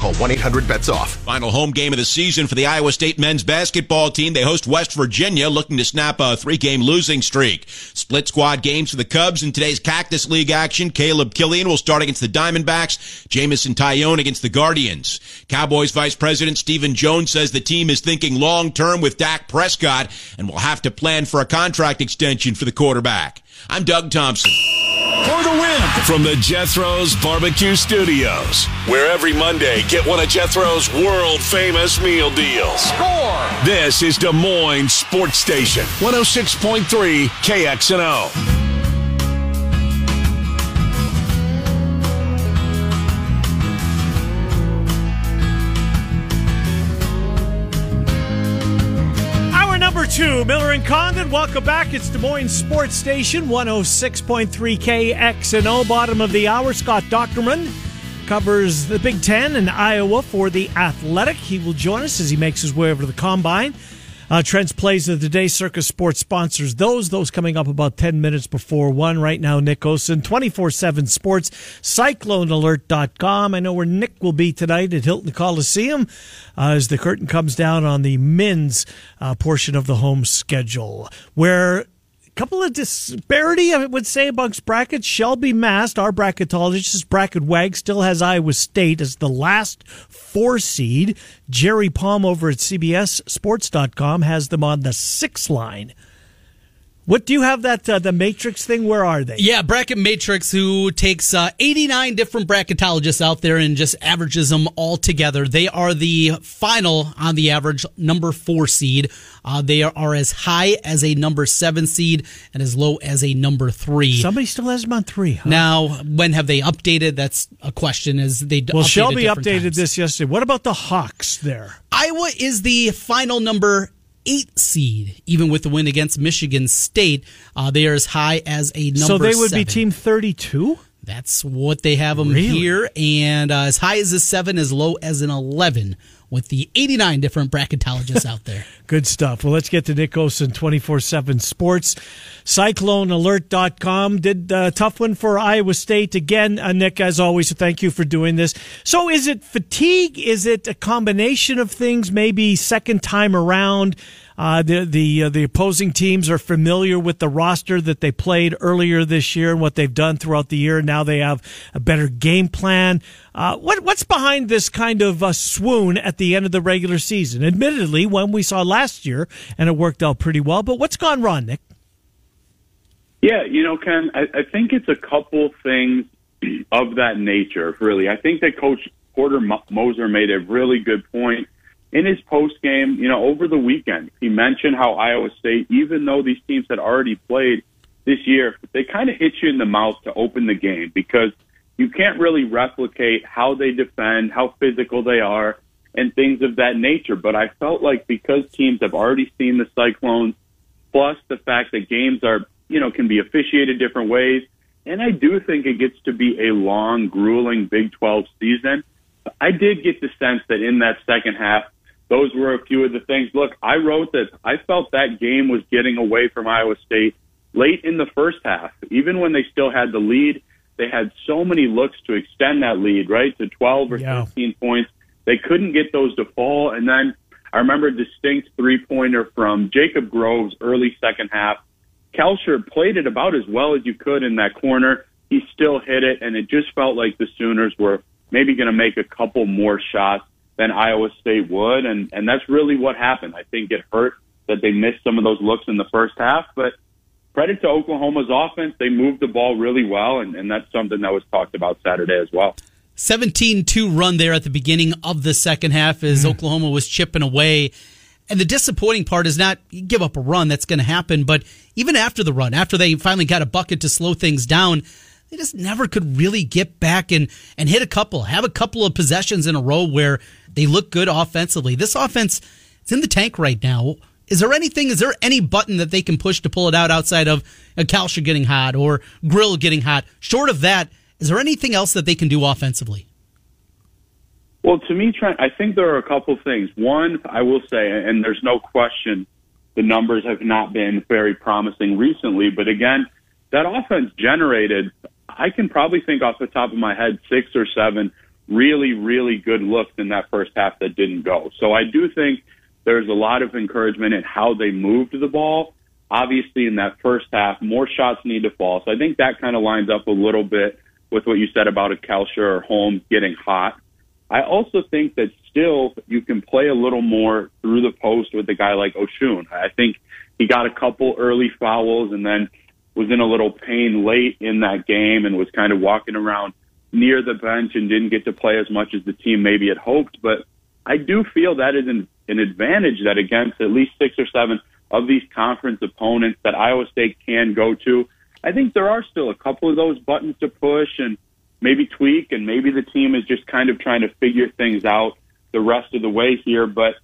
Call 1 800 bets off. Final home game of the season for the Iowa State men's basketball team. They host West Virginia, looking to snap a three game losing streak. Split squad games for the Cubs in today's Cactus League action. Caleb Killian will start against the Diamondbacks. Jameson Taillon against the Guardians. Cowboys Vice President Stephen Jones says the team is thinking long term with Dak Prescott and will have to plan for a contract extension for the quarterback. I'm Doug Thompson. For the win from the Jethro's Barbecue Studios, where every Monday get one of Jethro's world famous meal deals. Score! This is Des Moines Sports Station, 106.3 KXNO. Two, Miller and Condon. Welcome back. It's Des Moines Sports Station, 106.3 KXNO. Bottom of the hour, Scott Dochterman covers the Big Ten and Iowa for the Athletic. He will join us as he makes his way over to the Combine. Uh, Trent's plays of the day, Circa Sports sponsors those. Those coming up about 10 minutes before 1. Right now, Nick Osen, 24 7 Sports, CycloneAlert.com. I know where Nick will be tonight at Hilton Coliseum uh, as the curtain comes down on the men's uh, portion of the home schedule, where couple of disparity, I would say, amongst brackets. Shelby Mast, our bracketologist, bracket wag, still has Iowa State as the last four seed. Jerry Palm over at CBSSports.com has them on the six line. What do you have that uh, the matrix thing? Where are they? Yeah, bracket matrix, who takes uh, 89 different bracketologists out there and just averages them all together. They are the final on the average number four seed. Uh, they are as high as a number seven seed and as low as a number three. Somebody still has them on three. Huh? Now, when have they updated? That's a question. Is they well, Shelby updated times. this yesterday. What about the Hawks there? Iowa is the final number eight seed, even with the win against Michigan State. Uh, they are as high as a number. So they would seven. be team thirty-two. That's what they have them really? here, and uh, as high as a seven, as low as an eleven with the 89 different bracketologists out there. Good stuff. Well, let's get to Nick Osen, 24 7 Sports. CycloneAlert.com did a tough one for Iowa State. Again, uh, Nick, as always, thank you for doing this. So is it fatigue? Is it a combination of things? Maybe second time around? Uh, the the uh, the opposing teams are familiar with the roster that they played earlier this year and what they've done throughout the year. Now they have a better game plan. Uh, what what's behind this kind of uh, swoon at the end of the regular season? Admittedly, one we saw last year and it worked out pretty well. But what's gone wrong, Nick? Yeah, you know, Ken, I, I think it's a couple things of that nature. Really, I think that Coach Porter Moser made a really good point in his post game, you know, over the weekend, he mentioned how Iowa State, even though these teams had already played this year, they kind of hit you in the mouth to open the game because you can't really replicate how they defend, how physical they are, and things of that nature. But I felt like because teams have already seen the Cyclones, plus the fact that games are, you know, can be officiated different ways, and I do think it gets to be a long, grueling Big 12 season. I did get the sense that in that second half, those were a few of the things. Look, I wrote that I felt that game was getting away from Iowa State late in the first half. Even when they still had the lead, they had so many looks to extend that lead, right, to 12 or yeah. 15 points. They couldn't get those to fall. And then I remember a distinct three pointer from Jacob Groves early second half. Kalscheur played it about as well as you could in that corner. He still hit it, and it just felt like the Sooners were maybe going to make a couple more shots than Iowa State would, and and that's really what happened. I think it hurt that they missed some of those looks in the first half, but credit to Oklahoma's offense. They moved the ball really well, and, and that's something that was talked about Saturday as well. 17 2 run there at the beginning of the second half as mm. Oklahoma was chipping away. And the disappointing part is not give up a run, that's going to happen. But even after the run, after they finally got a bucket to slow things down, they just never could really get back and, and hit a couple, have a couple of possessions in a row where they look good offensively. This offense is in the tank right now. Is there anything, is there any button that they can push to pull it out outside of a Kalscheur getting hot or Grill getting hot? Short of that, is there anything else that they can do offensively? Well, to me, Trent, I think there are a couple things. One, I will say, and there's no question the numbers have not been very promising recently, but again, that offense generated, I can probably think off the top of my head, six or seven really, really good looks in that first half that didn't go. So I do think there's a lot of encouragement in how they moved the ball. Obviously, in that first half, more shots need to fall. So I think that kind of lines up a little bit with what you said about a Kalscheur or Holmes getting hot. I also think that still you can play a little more through the post with a guy like Oshun. I think he got a couple early fouls and then was in a little pain late in that game and was kind of walking around near the bench and didn't get to play as much as the team maybe had hoped. But I do feel that is an, an advantage that against at least six or seven of these conference opponents that Iowa State can go to. I think there are still a couple of those buttons to push and maybe tweak, and maybe the team is just kind of trying to figure things out the rest of the way here. But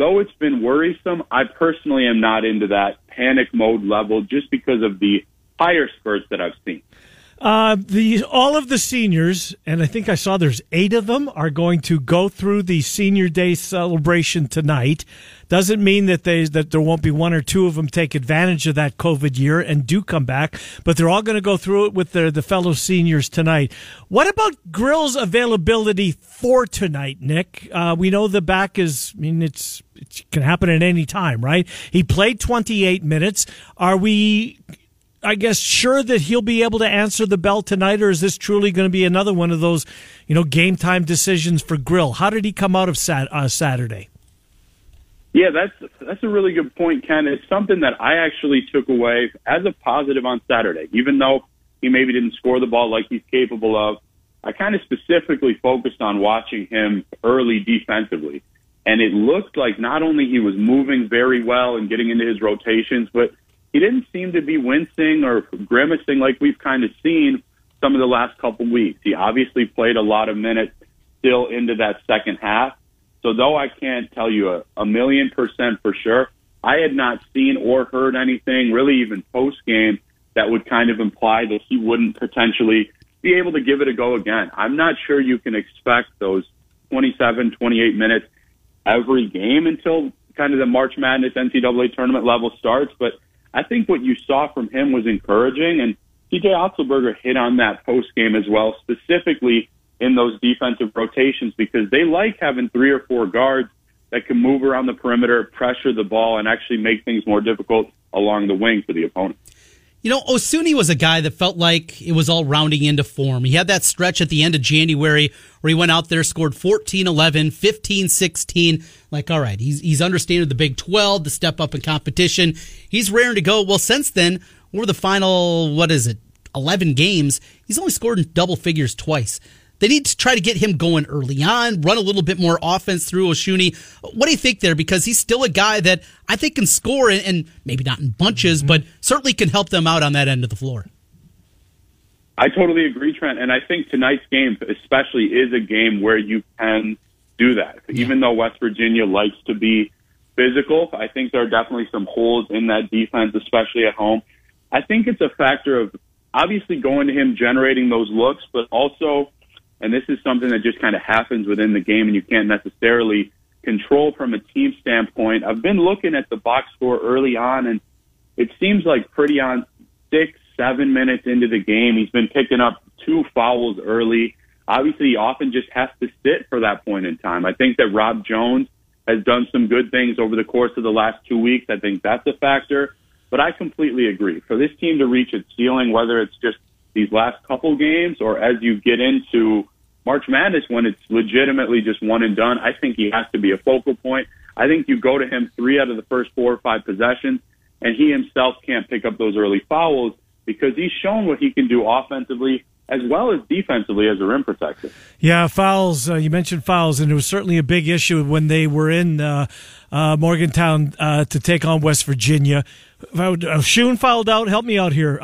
though it's been worrisome, I personally am not into that panic mode level just because of the higher spurts that I've seen. Uh, the all of the seniors, and I think I saw there's eight of them, are going to go through the senior day celebration tonight. Doesn't mean that they that there won't be one or two of them take advantage of that COVID year and do come back, but they're all going to go through it with their the fellow seniors tonight. What about Grill's availability for tonight, Nick? Uh, we know the back is. I mean, it's it can happen at any time, right? He played 28 minutes. Are we I guess, sure that he'll be able to answer the bell tonight, or is this truly going to be another one of those, you know, game time decisions for Grill? How did he come out of sat- uh, Saturday? Yeah, that's that's a really good point, Ken. It's something that I actually took away as a positive on Saturday, even though he maybe didn't score the ball like he's capable of. I kind of specifically focused on watching him early defensively. And it looked like not only he was moving very well and getting into his rotations, but he didn't seem to be wincing or grimacing like we've kind of seen some of the last couple weeks. He obviously played a lot of minutes still into that second half. So though I can't tell you a, a million percent for sure, I had not seen or heard anything really even post game that would kind of imply that he wouldn't potentially be able to give it a go again. I'm not sure you can expect those 27, 28 minutes every game until kind of the March Madness NCAA tournament level starts, but I think what you saw from him was encouraging, and TJ Otzelberger hit on that post game as well, specifically in those defensive rotations because they like having three or four guards that can move around the perimeter, pressure the ball, and actually make things more difficult along the wing for the opponent. You know, Osunniyi was a guy that felt like it was all rounding into form. He had that stretch at the end of January where he went out there, scored 14 11, 15 16. Like, all right, he's, he's understanding the Big 12, the step up in competition. He's raring to go. Well, since then, over the final, what is it, 11 games, he's only scored in double figures twice. They need to try to get him going early on, run a little bit more offense through Osunniyi. What do you think there? Because he's still a guy that I think can score and, and maybe not in bunches, mm-hmm. but certainly can help them out on that end of the floor. I totally agree, Trent. And I think tonight's game, especially, is a game where you can do that. Yeah. Even though West Virginia likes to be physical, I think there are definitely some holes in that defense, especially at home. I think it's a factor of obviously going to him, generating those looks, but also and this is something that just kind of happens within the game and you can't necessarily control from a team standpoint. I've been looking at the box score early on and it seems like pretty on six, seven minutes into the game, he's been picking up two fouls early. Obviously, he often just has to sit for that point in time. I think that Rob Jones has done some good things over the course of the last two weeks. I think that's a factor. But I completely agree. For this team to reach its ceiling, whether it's just these last couple games or as you get into March Madness when it's legitimately just one and done, I think he has to be a focal point. I think you go to him three out of the first four or five possessions, and he himself can't pick up those early fouls because he's shown what he can do offensively as well as defensively as a rim protector. Yeah, fouls. Uh, you mentioned fouls, and it was certainly a big issue when they were in uh, uh, Morgantown uh, to take on West Virginia. Uh, Shun fouled out. Help me out here.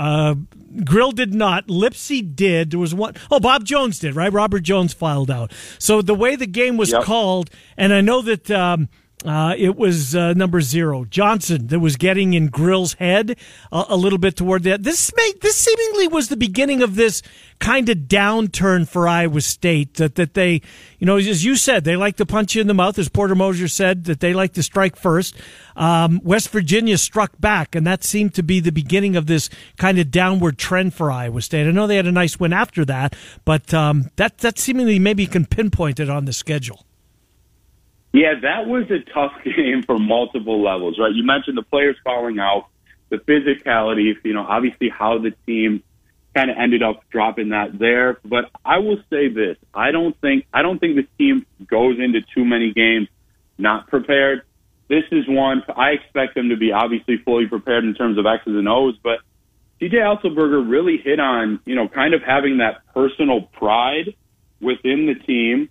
Grill did not. Lipsey did. There was one oh Bob Jones did, right? Robert Jones filed out. So the way the game was Yep. called, and I know that um, uh, it was uh, number zero Johnson that was getting in Grill's head a, a little bit toward that. This made this seemingly was the beginning of this kind of downturn for Iowa State. That that they, you know, as you said, they like to punch you in the mouth. As Porter Moser said, that they like to strike first. Um, West Virginia struck back, and that seemed to be the beginning of this kind of downward trend for Iowa State. I know they had a nice win after that, but um, that that seemingly maybe can pinpoint it on the schedule. Yeah, that was a tough game for multiple levels, right? You mentioned the players falling out, the physicality, you know, obviously how the team kind of ended up dropping that there. But I will say this: I don't think I don't think this team goes into too many games not prepared. This is one I expect them to be obviously fully prepared in terms of X's and O's, but TJ Otzelberger really hit on, you know, kind of having that personal pride within the team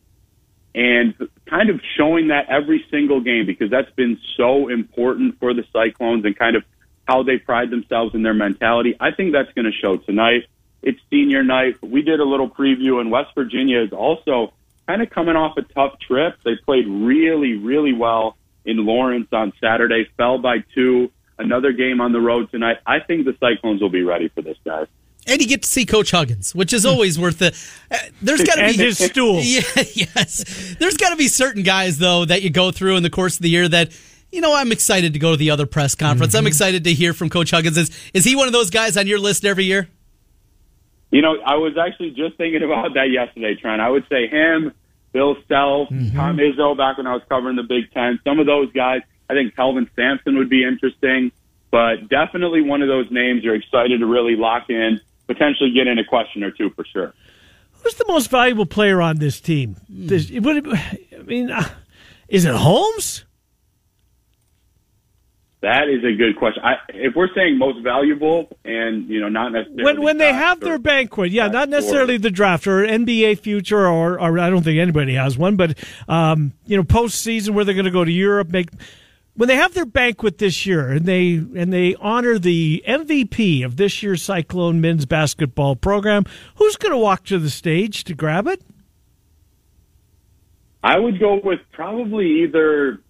and kind of showing that every single game because that's been so important for the Cyclones and kind of how they pride themselves in their mentality. I think that's going to show tonight. It's senior night. We did a little preview, and West Virginia is also kind of coming off a tough trip. They played really, really well in Lawrence on Saturday, fell by two. Another game on the road tonight. I think the Cyclones will be ready for this, guys. And you get to see Coach Huggins, which is always worth the. Uh, there's got to be his stool. Yeah, yes. There's got to be certain guys though that you go through in the course of the year that you know I'm excited to go to the other press conference. Mm-hmm. I'm excited to hear from Coach Huggins. Is is he one of those guys on your list every year? You know, I was actually just thinking about that yesterday, Trent. I would say him, Bill Self, Tom Izzo back when I was covering the Big Ten. Some of those guys. I think Kelvin Sampson would be interesting, but definitely one of those names you're excited to really lock in, potentially get in a question or two for sure. Who's the most valuable player on this team? This, would it, I mean, uh, is it Holmes? That is a good question. I, if we're saying most valuable, and you know, not necessarily When when they have their banquet, yeah, not or- necessarily the draft or NBA future, or, or I don't think anybody has one, but um, you know, postseason where they're going to go to Europe, make when they have their banquet this year, and they and they honor the MVP of this year's Cyclone men's basketball program. Who's going to walk to the stage to grab it? I would go with probably either,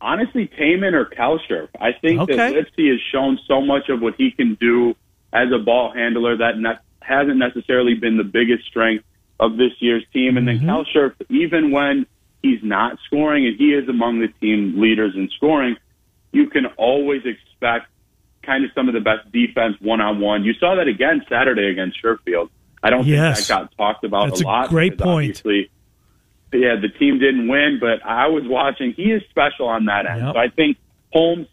honestly, Tamin or Kalscheur. I think Okay. that Lipsey has shown so much of what he can do as a ball handler that ne- hasn't necessarily been the biggest strength of this year's team. And then mm-hmm. Kalscheur, even when he's not scoring, and he is among the team leaders in scoring, you can always expect kind of some of the best defense one on one. You saw that again Saturday against Sherfield. I don't Yes. think that got talked about That's a a lot. great point. Obviously, yeah, the team didn't win, but I was watching. He is special on that end. Yep. So I think Holmes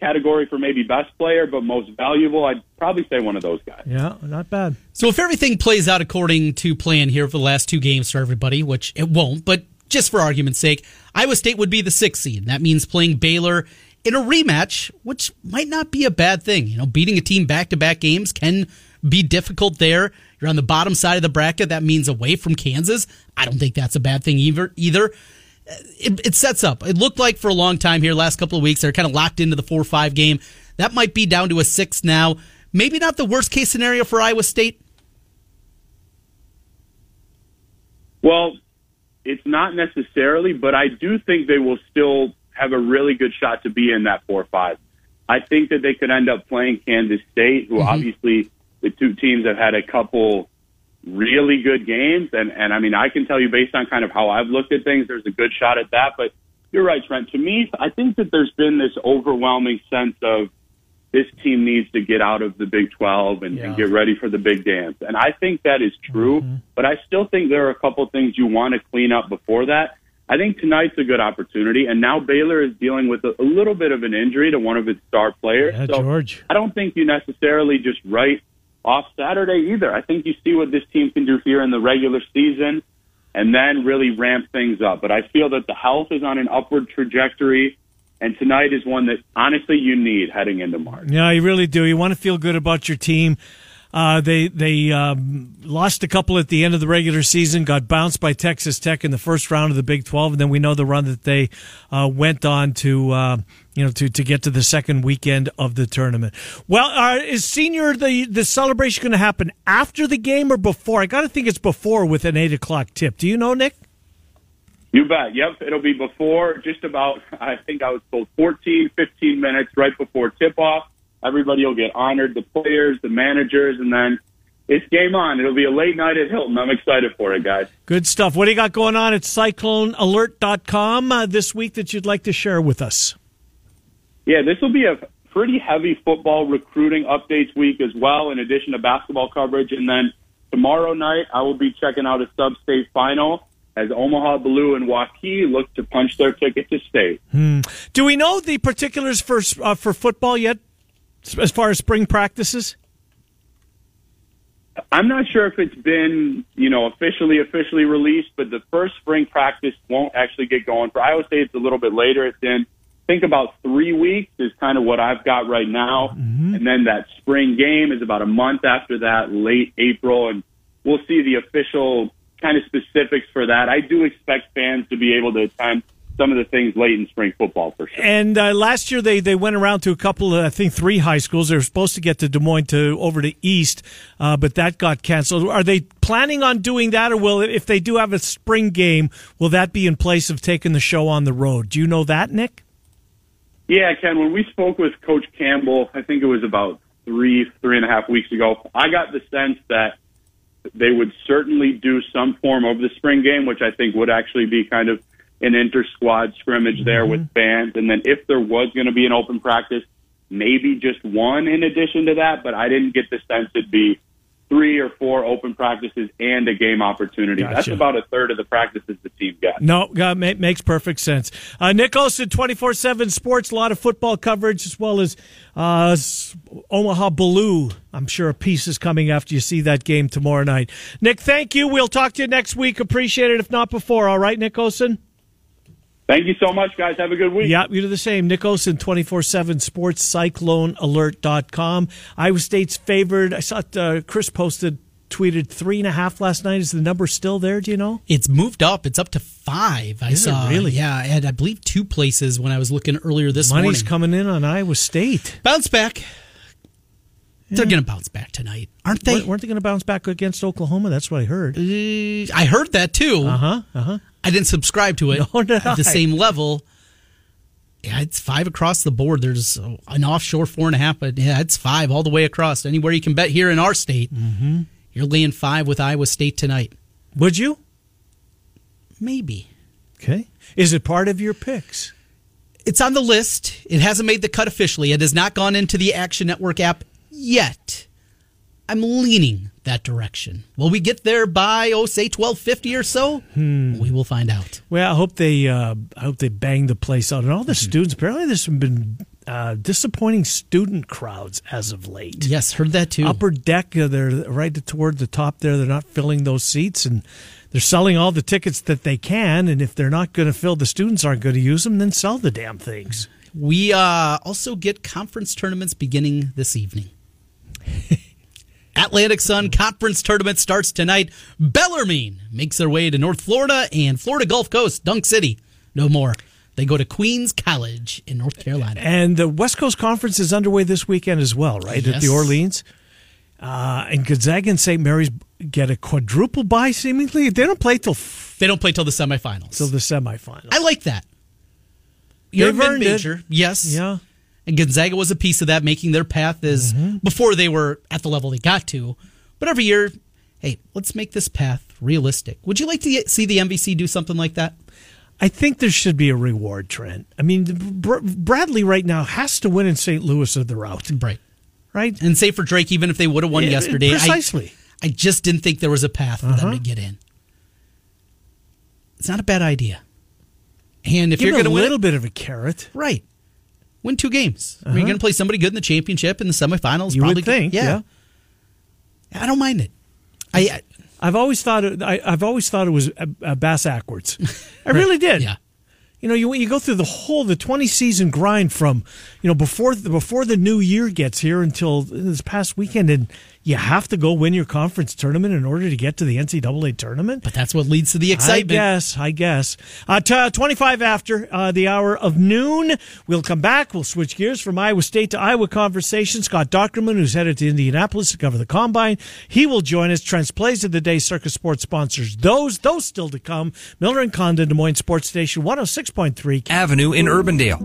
category for maybe best player, but most valuable. I'd probably say one of those guys. Yeah, not bad. So if everything plays out according to plan here for the last two games for everybody, which it won't, but just for argument's sake, Iowa State would be the sixth seed. That means playing Baylor in a rematch, which might not be a bad thing. You know, beating a team back to back games can be difficult there. You're on the bottom side of the bracket. That means away from Kansas. I don't think that's a bad thing either. Either it, it sets up. It looked like for a long time here, last couple of weeks, they're kind of locked into the 4 5 game. That might be down to a six now. Maybe not the worst case scenario for Iowa State. Well, it's not necessarily, but I do think they will still have a really good shot to be in that four or five. I think that they could end up playing Kansas State, who mm-hmm. obviously the two teams have had a couple really good games, and and I mean I can tell you based on kind of how I've looked at things, there's a good shot at that. But you're right, Trent. To me, I think that there's been this overwhelming sense of this team needs to get out of the Big 12 and, and get ready for the big dance. And I think that is true, mm-hmm. but I still think there are a couple things you want to clean up before that. I think tonight's a good opportunity, and now Baylor is dealing with a, a little bit of an injury to one of its star players. Yeah, so George. I don't think you necessarily just write off Saturday either. I think you see what this team can do here in the regular season and then really ramp things up. But I feel that the health is on an upward trajectory, and tonight is one that honestly you need heading into March. Yeah, you really do. You want to feel good about your team. Uh, they they um, lost a couple at the end of the regular season, got bounced by Texas Tech in the first round of the Big Twelve, and then we know the run that they uh, went on to uh, you know to, to get to the second weekend of the tournament. Well, uh, is senior the the celebration going to happen after the game or before? I got to think it's before with an eight o'clock tip. Do you know, Nick? You bet. Yep, it'll be before just about. I think I was told 14, 15 minutes right before tip off Everybody will get honored, the players, the managers, and then it's game on. It'll be a late night at Hilton. I'm excited for it, guys. Good stuff. What do you got going on at cyclonealert.com uh, this week that you'd like to share with us? Yeah, this will be a pretty heavy football recruiting updates week as well, in addition to basketball coverage. And then tomorrow night, I will be checking out a sub state final as Omaha Blue and Waukee look to punch their ticket to state. Hmm. Do we know the particulars for uh, for football yet? as far as spring practices? I'm not sure if it's been, you know, officially officially released, but the first spring practice won't actually get going. For Iowa State, it's a little bit later. It's in, think about three weeks is kind of what I've got right now, mm-hmm. and then that spring game is about a month after that, late April, and we'll see the official kind of specifics for that. I do expect fans to be able to attend some of the things late in spring football for sure. And uh, last year they, they went around to a couple of I think three high schools. They were supposed to get to Des Moines to over to East, uh, but that got canceled. Are they planning on doing that, or will if they do have a spring game, will that be in place of taking the show on the road? Do you know that, Nick? Yeah, Ken. When we spoke with Coach Campbell, I think it was about three three and a half weeks ago. I got the sense that they would certainly do some form of the spring game, which I think would actually be kind of an inter squad scrimmage there mm-hmm. with fans. And then if there was going to be an open practice, maybe just one in addition to that. But I didn't get the sense it'd be three or four open practices and a game opportunity. Gotcha. That's about a third of the practices the team got. No, uh, makes perfect sense. Uh, Nick Olson, 24 7 sports, a lot of football coverage as well as uh, Omaha Blue. I'm sure a piece is coming after you see that game tomorrow night. Nick, thank you. We'll talk to you next week. Appreciate it, if not before. All right, Nick Olson? Thank you so much, guys. Have a good week. Yeah, you do the same. Nick Olson, 24 7 sports, cyclonealert.com. Iowa State's favored. I saw uh, Chris posted, tweeted three and a half last night. Is the number still there? Do you know? It's moved up. It's up to five. I Is saw. really? Yeah, I had, I believe, two places when I was looking earlier this Money's morning. Money's coming in on Iowa State. Bounce back. They're going to bounce back tonight, aren't they? Weren't they going to bounce back against Oklahoma? That's what I heard. Uh, I heard that too. Uh huh. Uh huh. I didn't subscribe to it No, at the same level. Yeah, it's five across the board. There's an offshore four and a half, but yeah, it's five all the way across. Anywhere you can bet here in our state, mm-hmm. you're laying five with Iowa State tonight. Would you? Maybe. Okay. Is it part of your picks? It's on the list. It hasn't made the cut officially. It has not gone into the Action Network app yet. I'm leaning that direction. Will we get there by oh say twelve fifty or so? Hmm. We will find out. Well, I hope they uh, I hope they bang the place out, and all the mm-hmm. students. Apparently, there's been uh, disappointing student crowds as of late. Yes, heard that too. Upper deck, uh, they're right toward the top there. They're not filling those seats, and they're selling all the tickets that they can. And if they're not going to fill, the students aren't going to use them. Then sell the damn things. We uh, also get conference tournaments beginning this evening. Atlantic Sun Conference Tournament starts tonight. Bellarmine makes their way to North Florida and Florida Gulf Coast, Dunk City. No more. They go to Queens College in North Carolina. And the West Coast Conference is underway this weekend as well, right? Yes. At the Orleans. Uh, and Gonzaga and St. Mary's get a quadruple bye, seemingly. They don't play till f- they don't play till the semifinals. Till the semifinals. I like that. You're They've earned major, it. yes. Yeah. And Gonzaga was a piece of that, making their path as mm-hmm. before they were at the level they got to. But every year, hey, let's make this path realistic. Would you like to see the MVC do something like that? I think there should be a reward Trent. I mean, Bradley right now has to win in St. Louis or they're out. Right. Right? And say for Drake, even if they would have won yeah, yesterday. Precisely. I, I, just didn't think there was a path for uh-huh. them to get in. It's not a bad idea. And if Give you're going to win a little bit of a carrot, right? Win two games. Uh-huh. You're going to play somebody good in the championship in the semifinals. You probably would think, yeah. yeah. I don't mind it. I, I have always thought it, I, have always thought it was a, a bass backwards. I really did. Yeah. you know, you you go through the whole the twenty season grind from you know before the, before the new year gets here until this past weekend, and you have to go win your conference tournament in order to get to the NCAA tournament. But that's what leads to the excitement. I guess. I guess. Uh, t- uh, 25 after uh, the hour of noon. We'll come back. We'll switch gears from Iowa State to Iowa conversation. Scott Dochterman, who's headed to Indianapolis to cover the combine, he will join us. Trent's Plays of the Day Circa Sports sponsors those. Those still to come. Miller and Condon, Des Moines Sports Station 106.3. Avenue in Urbandale.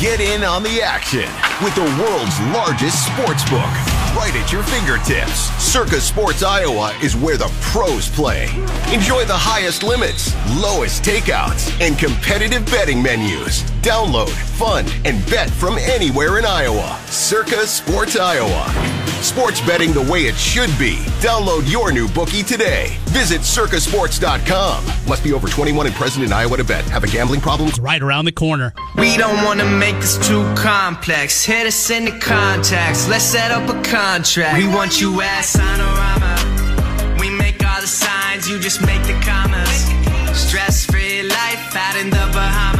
Get in on the action with the world's largest sports book right at your fingertips. Circa Sports Iowa is where the pros play. Enjoy the highest limits, lowest takeouts, and competitive betting menus. Download, fund, and bet from anywhere in Iowa. Circa Sports Iowa. Sports betting the way it should be. Download your new bookie today. Visit circasports.com. Must be over 21 and present in Iowa to bet. Have a gambling problem? Right around the corner. We don't want to make this too complex. Hit us in the contacts. Let's set up a contract. We want you at Sonorama. We make all the signs, you just make the commas. Stress free life out in the Bahamas.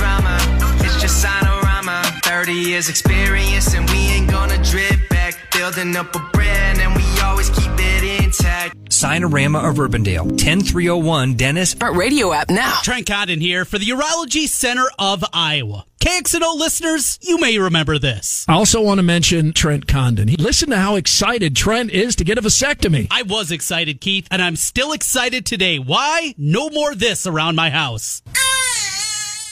Drama, it's just Sonorama. 30 years experience, and we ain't gonna drip back. Building up a brand, and we always keep it intact. Sinorama of Urbandale, 10301 Dennis. Our radio app now. Trent Condon here for the Urology Center of Iowa. KXNO listeners, you may remember this. I also want to mention Trent Condon. Listen to how excited Trent is to get a vasectomy. I was excited, Keith, and I'm still excited today. Why? No more this around my house.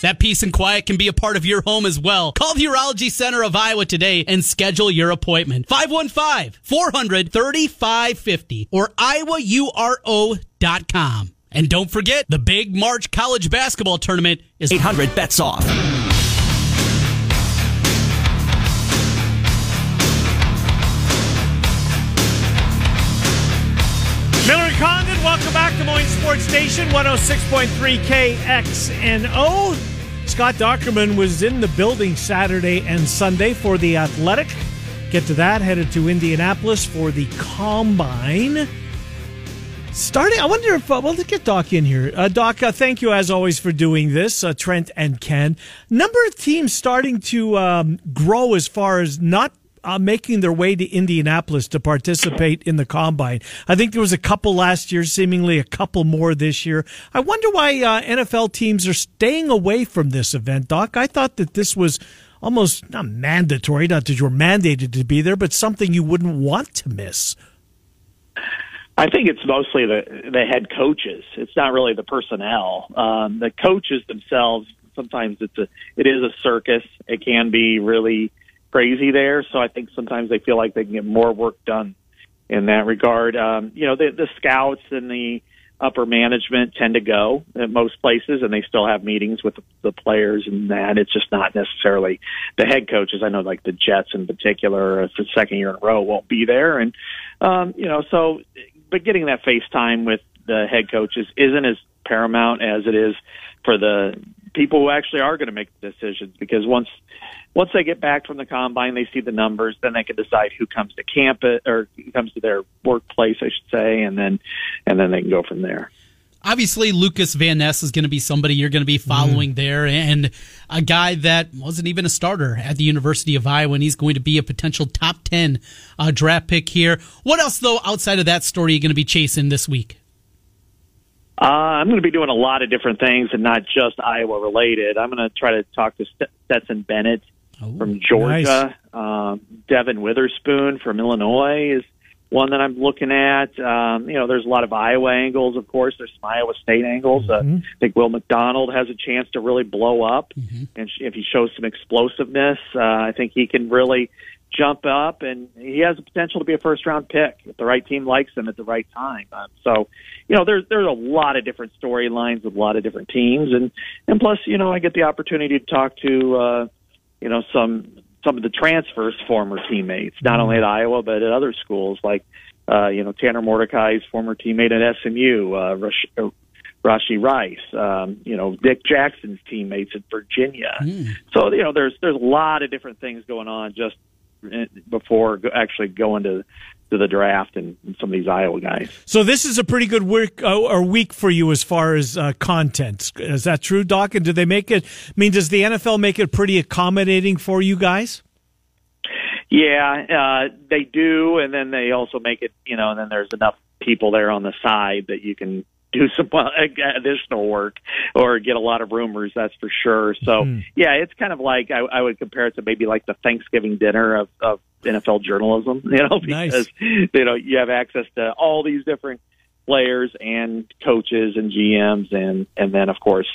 That peace and quiet can be a part of your home as well. Call the Urology Center of Iowa today and schedule your appointment. 515-400-3550 or iowauro.com. And don't forget, the big March college basketball tournament is 800 bets off. Welcome back to Moines Sports Station 106.3 KXNO. Scott Dochterman was in the building Saturday and Sunday for the Athletic. Get to that, headed to Indianapolis for the Combine. Starting, I wonder if, uh, well, let's get Doc in here. Uh, Doc, uh, thank you as always for doing this, uh, Trent and Ken. Number of teams starting to um, grow as far as not uh, making their way to Indianapolis to participate in the combine. I think there was a couple last year, seemingly a couple more this year. I wonder why uh, NFL teams are staying away from this event, Doc. I thought that this was almost not mandatory, not that you're mandated to be there, but something you wouldn't want to miss. I think it's mostly the the head coaches. It's not really the personnel. Um, the coaches themselves. Sometimes it's a it is a circus. It can be really crazy there. So I think sometimes they feel like they can get more work done in that regard. Um, you know, the, the scouts and the upper management tend to go at most places and they still have meetings with the, players and that. It's just not necessarily the head coaches. I know like the Jets in particular, it's the second year in a row won't be there. And, um, you know, so, but getting that face time with the head coaches isn't as paramount as it is for the people who actually are going to make the decisions because once once they get back from the combine, they see the numbers, then they can decide who comes to campus or who comes to their workplace, I should say, and then and then they can go from there. Obviously, Lucas Van Ness is going to be somebody you're going to be following mm. there, and a guy that wasn't even a starter at the University of Iowa, and he's going to be a potential top 10 uh, draft pick here. What else, though, outside of that story, are you going to be chasing this week? Uh, I'm going to be doing a lot of different things and not just Iowa related. I'm going to try to talk to Stetson Bennett oh, from Georgia. Nice. Um, Devon Witherspoon from Illinois is one that I'm looking at. Um, you know, there's a lot of Iowa angles, of course. There's some Iowa State angles. Uh, mm-hmm. Uh, I think Will McDonald has a chance to really blow up, mm-hmm. and if he shows some explosiveness, uh, I think he can really jump up, and he has the potential to be a first round pick if the right team likes him at the right time. Um, so, you know, there's there's a lot of different storylines with a lot of different teams, and and plus, you know, I get the opportunity to talk to, uh, you know, some some of the transfers former teammates, not only at Iowa but at other schools like. Uh, you know, Tanner Mordecai's former teammate at SMU, uh, Rush, uh, Rashee Rice, um, you know, Dick Jackson's teammates at Virginia. Mm. So, you know, there's there's a lot of different things going on just before actually going to to the draft and, and some of these Iowa guys. So this is a pretty good week uh, or week for you as far as uh, content. Is that true, Doc? And do they make it? I mean, does the NFL make it pretty accommodating for you guys? Yeah, uh, they do, and then they also make it. You know, and then there's enough people there on the side that you can do some additional work or get a lot of rumors. That's for sure. So mm. yeah, it's kind of like I, I would compare it to maybe like the Thanksgiving dinner of, of NFL journalism. You know, because nice. you know you have access to all these different players and coaches and GMs and and then of course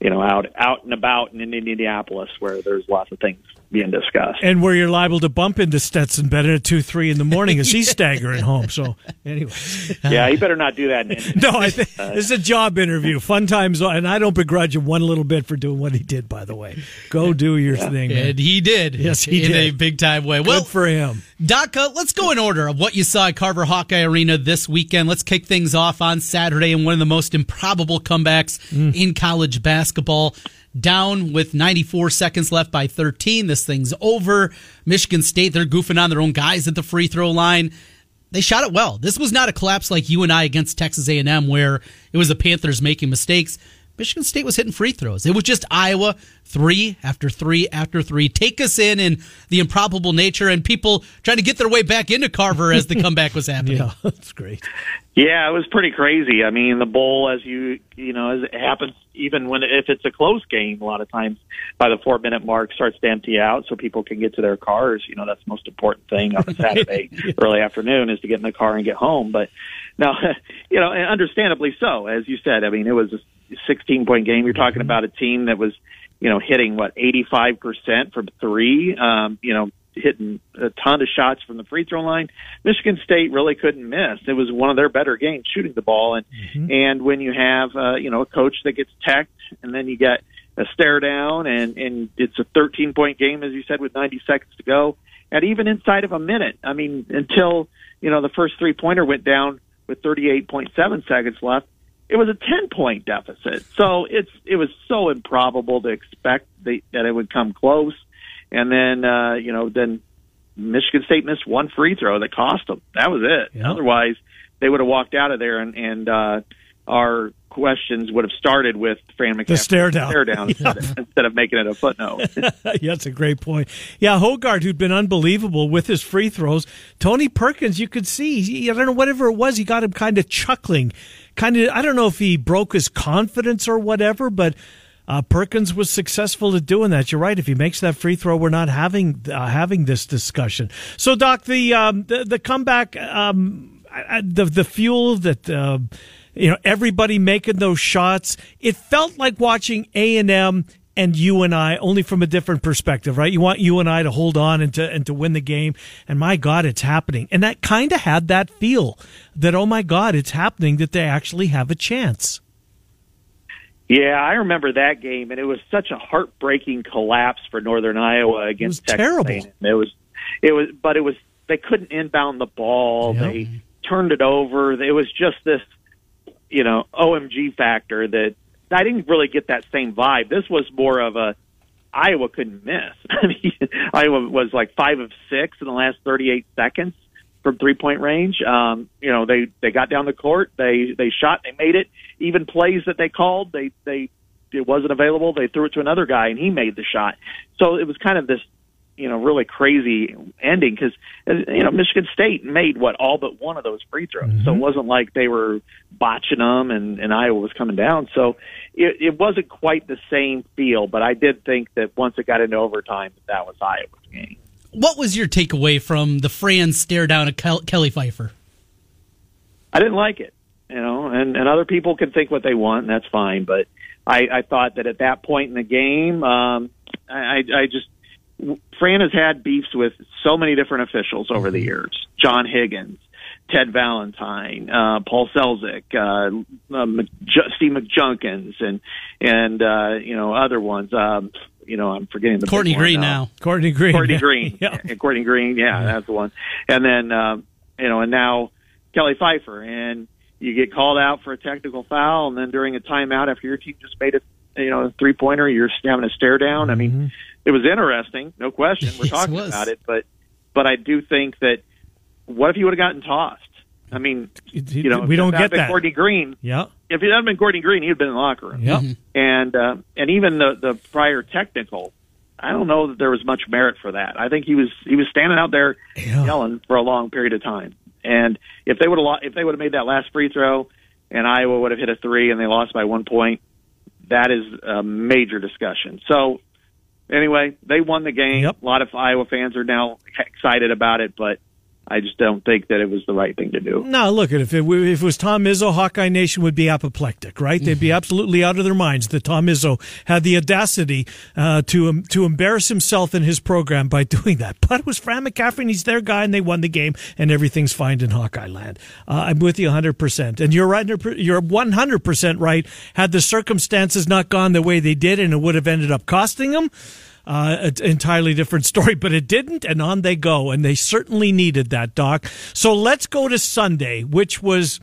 you know out out and about in Indianapolis where there's lots of things being discussed. And where you're liable to bump into Stetson Bennett at two, three in the morning as he's staggering home. So, anyway. Yeah, he better not do that. no, I think this is a job interview. Fun times, and I don't begrudge him one little bit for doing what he did. By the way, go do your yeah. thing, man. And he did. Yes, he in did. a big time way. Good well, for him. Uh, let's go in order of what you saw at Carver Hawkeye Arena this weekend. Let's kick things off on Saturday in one of the most improbable comebacks mm. in college basketball down with 94 seconds left by 13. This thing's over. Michigan State, they're goofing on their own guys at the free throw line. They shot it well. This was not a collapse like you and I against Texas A&M where it was the Panthers making mistakes. Michigan State was hitting free throws. It was just Iowa three after three after three. Take us in in the improbable nature and people trying to get their way back into Carver as the comeback was happening. yeah, that's great. Yeah, it was pretty crazy. I mean, the bowl, as you you know, as it happens, even when if it's a close game, a lot of times by the four minute mark starts to empty out, so people can get to their cars. You know, that's the most important thing on a Saturday yeah. early afternoon is to get in the car and get home. But now, you know, and understandably so, as you said. I mean, it was a 16 point game. You're talking mm-hmm. about a team that was, you know, hitting what 85 percent from three. Um, you know, hitting a ton of shots from the free throw line. Michigan State really couldn't miss. It was one of their better games shooting the ball. And mm-hmm. and when you have uh, you know a coach that gets teched, and then you get a stare down, and and it's a 13 point game as you said with 90 seconds to go, and even inside of a minute. I mean, until you know the first three pointer went down with 38.7 seconds left. It was a 10 point deficit. So it's it was so improbable to expect the, that it would come close and then uh, you know then Michigan State missed one free throw that cost them. That was it. Yep. Otherwise, they would have walked out of there, and and uh, our questions would have started with Fran McCaffery. The stare down, stare down yeah. instead, of, making it a footnote. yeah, that's a great point. Yeah, Hoggard, who'd been unbelievable with his free throws. Tony Perkins, you could see, he, I don't know, whatever it was, he got him kind of chuckling. Kind of, I don't know if he broke his confidence or whatever, but uh, Perkins was successful at doing that. You're right. If he makes that free throw, we're not having uh, having this discussion. So, Doc, the um, the, the, comeback, um, the the fuel that uh, you know everybody making those shots. It felt like watching A and M and you and I only from a different perspective, right? You want you and I to hold on and to and to win the game. And my God, it's happening. And that kind of had that feel that oh my God, it's happening that they actually have a chance. Yeah, I remember that game, and it was such a heartbreaking collapse for Northern Iowa against it was Texas terrible. A&M. It was, it was, but it was they couldn't inbound the ball. Yep. They turned it over. It was just this, you know, OMG factor that I didn't really get that same vibe. This was more of a Iowa couldn't miss. I mean, Iowa was like five of six in the last 38 seconds from three point range. Um, you know, they they got down the court, they they shot, they made it. Even plays that they called, they they it wasn't available. They threw it to another guy, and he made the shot. So it was kind of this, you know, really crazy ending because you know Michigan State made what all but one of those free throws. Mm-hmm. So it wasn't like they were botching them, and and Iowa was coming down. So it, it wasn't quite the same feel. But I did think that once it got into overtime, that that was Iowa's game what was your takeaway from the Fran stare down at Kelly Pfeiffer? I didn't like it, you know, and and other people can think what they want, and that's fine. But I, I thought that at that point in the game, um, I, I just Fran has had beefs with so many different officials over the mm-hmm. years. John Higgins, Ted Valentine, uh, Paul Selzik, uh, uh, Mc, Steve McJunkins, and and uh, you know other ones. Um, you know, I'm forgetting the Courtney Green now. now. Courtney Green. Courtney Green. yeah. Courtney Green. Yeah, that's the one. And then, um, you know, and now Kelly Pfeiffer. And you get called out for a technical foul, and then during a timeout after your team just made a, you know, a three pointer, you're having a stare down. Mm-hmm. I mean, mm-hmm. It was interesting, no question. We're yes, talking about it, but but I do think that what if he would have gotten tossed? I mean, you know, we don't get been that. Courtney Green. Yeah. If it hadn't been Courtney Green, he'd have been in the locker room. Yeah. And uh, and even the the prior technical, I don't know that there was much merit for that. I think he was he was standing out there yelling for a long period of time. And if they would have if they would have made that last free throw, and Iowa would have hit a three and they lost by one point, that is a major discussion. So anyway, they won the game. A lot of Iowa fans are now excited about it, but I just don't think that it was the right thing to do. No, look at if it, if it was Tom Izzo, Hawkeye Nation would be apoplectic, right? They'd be absolutely out of their minds that Tom Izzo had the audacity uh, to um, to embarrass himself in his program by doing that. But it was Fran McCaffery, and he's their guy, and they won the game, and everything's fine in Hawkeye land. Uh, I'm with you 100, percent and you're right. You're 100 percent right. Had the circumstances not gone the way they did, and it would have ended up costing them uh, entirely different story, but it didn't, and on they go. And they certainly needed that, Doc. So let's go to Sunday, which was.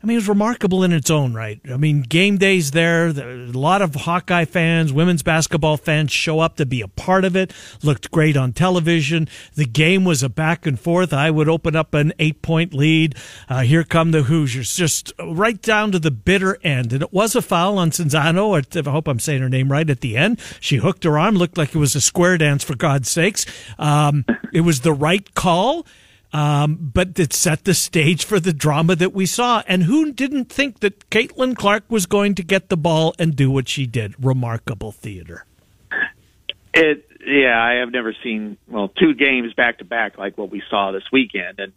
I mean, it was remarkable in its own right. I mean, game days there. A lot of Hawkeye fans, women's basketball fans show up to be a part of it. Looked great on television. The game was a back and forth. I would open up an eight point lead. Uh, here come the Hoosiers, just right down to the bitter end. And it was a foul on Czinano. I hope I'm saying her name right at the end. She hooked her arm, looked like it was a square dance for God's sakes. Um, it was the right call. Um, but it set the stage for the drama that we saw. And who didn't think that Caitlin Clark was going to get the ball and do what she did? Remarkable theater. It, yeah, I have never seen well two games back to back like what we saw this weekend, and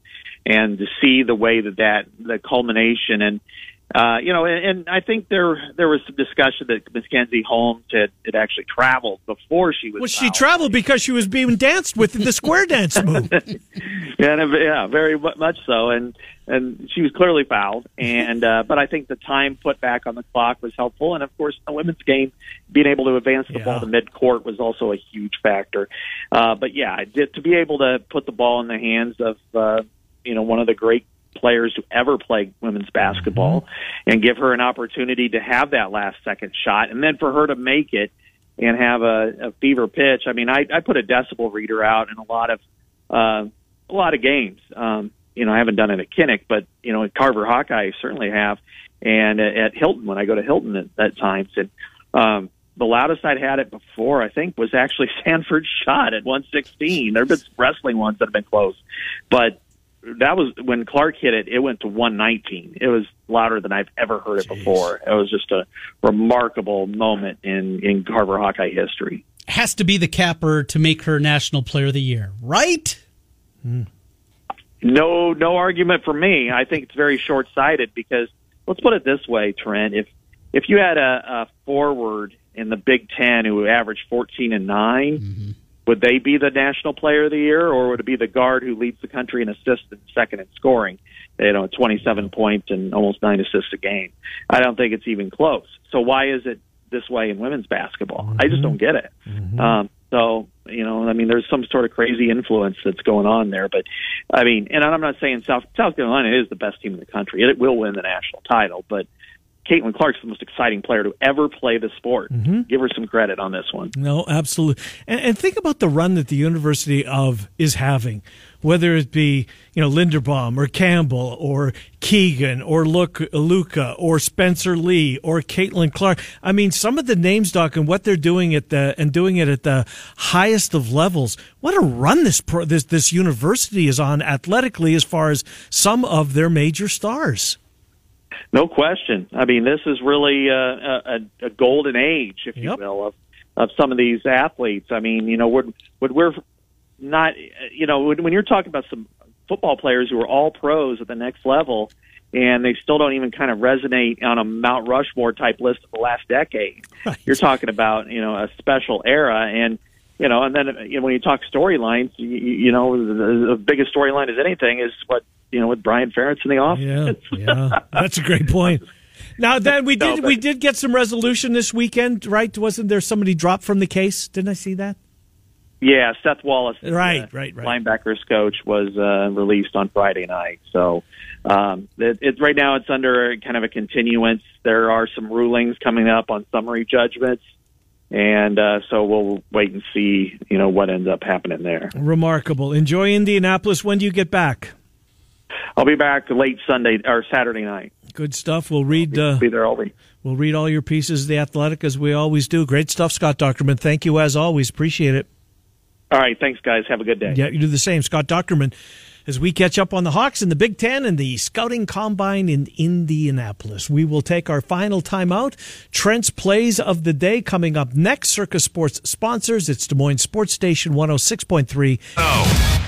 and to see the way that that the culmination and uh, you know, and, and I think there there was some discussion that Mackenzie Holmes had, had actually traveled before she was. Well, she traveled because she was being danced with in the square dance move. yeah, and, yeah, very much so, and and she was clearly fouled. And uh, but I think the time put back on the clock was helpful, and of course, the women's game being able to advance the Yeah. ball to mid court was also a huge factor. Uh, but yeah, to be able to put the ball in the hands of uh, you know one of the great players who ever played women's basketball and give her an opportunity to have that last second shot and then for her to make it and have a, a fever pitch. I mean, I, I put a decibel reader out in a lot of uh, a lot of games. Um, you know, I haven't done it at Kinnick, but you know, at Carver Hawkeye, I certainly have, and at, at Hilton when I go to Hilton at, at times. And um, the loudest I'd had it before, I think, was actually Sanford's shot at 116. There have been wrestling ones that have been close, but that was when Clark hit it. It went to 119. It was louder than I've ever heard it before. It was just a remarkable moment in in Carver Hawkeye history. Has to be the capper to make her National Player of the Year, right? No, no argument for me. I think it's very short sighted because let's put it this way, Trent. If if you had a, a forward in the Big Ten who averaged 14 and 9 mm-hmm. Would they be the National Player of the Year, or would it be the guard who leads the country in assists and second in scoring? You know, 27 points and almost nine assists a game. I don't think it's even close. So why is it this way in women's basketball? I just don't get it. Um, so you know, I mean, there's some sort of crazy influence that's going on there. But I mean, and I'm not saying South South Carolina is the best team in the country. It will win the national title, but Caitlin Clark's the most exciting player to ever play the sport. Mm-hmm. Give her some credit on this one. No, absolutely. And, and think about the run that the University of is having, whether it be you know Linderbaum or Campbell or Keegan or Luke, Luka or Spencer Lee or Caitlin Clark. I mean, some of the names, Doc, and what they're doing at the and doing it at the highest of levels. What a run this pro, this this university is on athletically, as far as some of their major stars. No question. I mean, this is really uh, a, a, a golden age, if you will, of of some of these athletes. I mean, you know, would would we're not, you know, when, you're talking about some football players who are all pros at the next level, and they still don't even kind of resonate on a Mount Rushmore type list of the last decade. You're talking about, you know, a special era, and you know, and then you know, when you talk storylines, you, you know, the, the biggest storyline is anything is what you know with Brian Ferentz in the office. Yeah, yeah, that's a great point. Now, then we did we did get some resolution this weekend, right? Wasn't there somebody dropped from the case? Didn't I see that? Yeah, Seth Wallace, Right, uh, right, right. linebackers coach, was uh, released on Friday night. So um, it, it, right now it's under kind of a continuance. There are some rulings coming up on summary judgments, and uh, so we'll wait and see, you know, what ends up happening there. Remarkable. Enjoy Indianapolis. When do you get back? I'll be back late Sunday or Saturday night. Good stuff. We'll read. Be, uh, be there all week. We'll read all your pieces of the Athletic as we always do. Great stuff, Scott Dochterman. Thank you as always. Appreciate it. All right, thanks, guys. Have a good day. Yeah, you do the same, Scott Dochterman. As we catch up on the Hawks in the Big Ten and the Scouting Combine in Indianapolis, we will take our final timeout. Trent's plays of the day coming up next. Circa Sports sponsors. It's Des Moines Sports Station 106.3. Oh.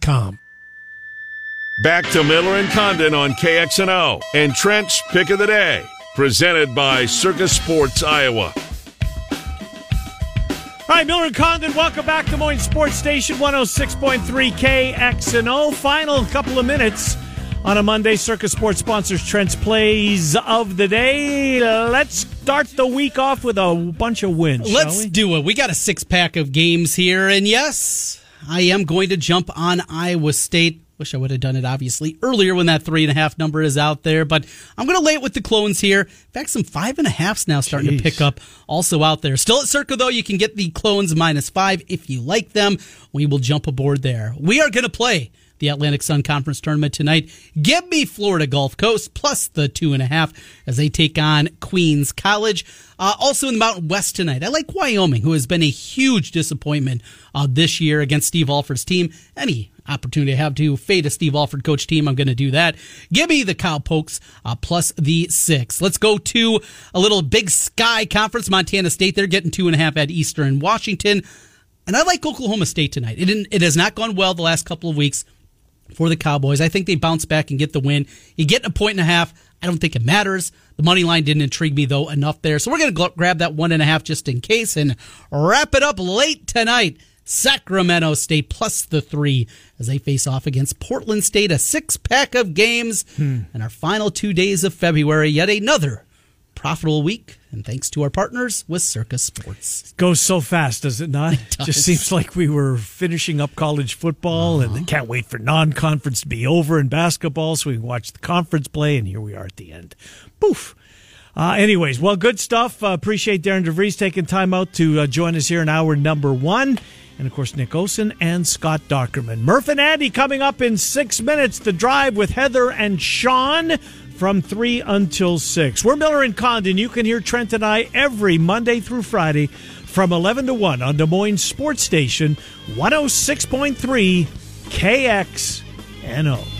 com. Back to Miller and Condon on KXNO and Trent's Pick of the Day, presented by Circa Sports Iowa. All right, Miller and Condon, welcome back to Des Moines Sports Station 106.3 KXNO. Final couple of minutes on a Monday. Circa Sports sponsors Trent's plays of the day. Let's start the week off with a bunch of wins. Let's do it. We got a six pack of games here, and yes, I am going to jump on Iowa State. Wish I would have done it obviously earlier when that three and a half number is out there, but I'm going to lay it with the clones here. In fact, some five and a halfs now starting Jeez. to pick up also out there. Still at Circa though, you can get the clones minus five if you like them. We will jump aboard there. We are going to play the Atlantic Sun Conference tournament tonight. Give me Florida Gulf Coast plus the two and a half as they take on Queens College. Uh, also in the Mountain West tonight, I like Wyoming, who has been a huge disappointment uh, this year against Steve Alford's team. Any opportunity I have to fade a Steve Alford coach team, I'm going to do that. Give me the Cowpokes uh, plus the six. Let's go to a little Big Sky Conference. Montana State, they're getting two and a half at Eastern Washington. And I like Oklahoma State tonight. It, it has not gone well the last couple of weeks for the Cowboys. I think they bounce back and get the win. You get a point and a half. I don't think it matters. The money line didn't intrigue me though enough there, so we're going to grab that one and a half just in case and wrap it up late tonight. Sacramento State plus the three as they face off against Portland State. A six pack of games hmm. and our final two days of February. Yet another profitable week, and thanks to our partners with Circa Sports. It goes so fast, does it not? It does. Just seems like we were finishing up college football uh-huh. and can't wait for non-conference to be over in basketball so we can watch the conference play, and here we are at the end. Poof. Uh, anyways, well, good stuff. Uh, appreciate Darian DeVries taking time out to uh, join us here in hour number one. And of course, Nick Olson and Scott Dochterman. Murph and Andy coming up in six minutes. The drive with Heather and Sean from 3 until 6. We're Miller and Condon. You can hear Trent and I every Monday through Friday from 11 to 1 on Des Moines Sports Station 106.3 KXNO.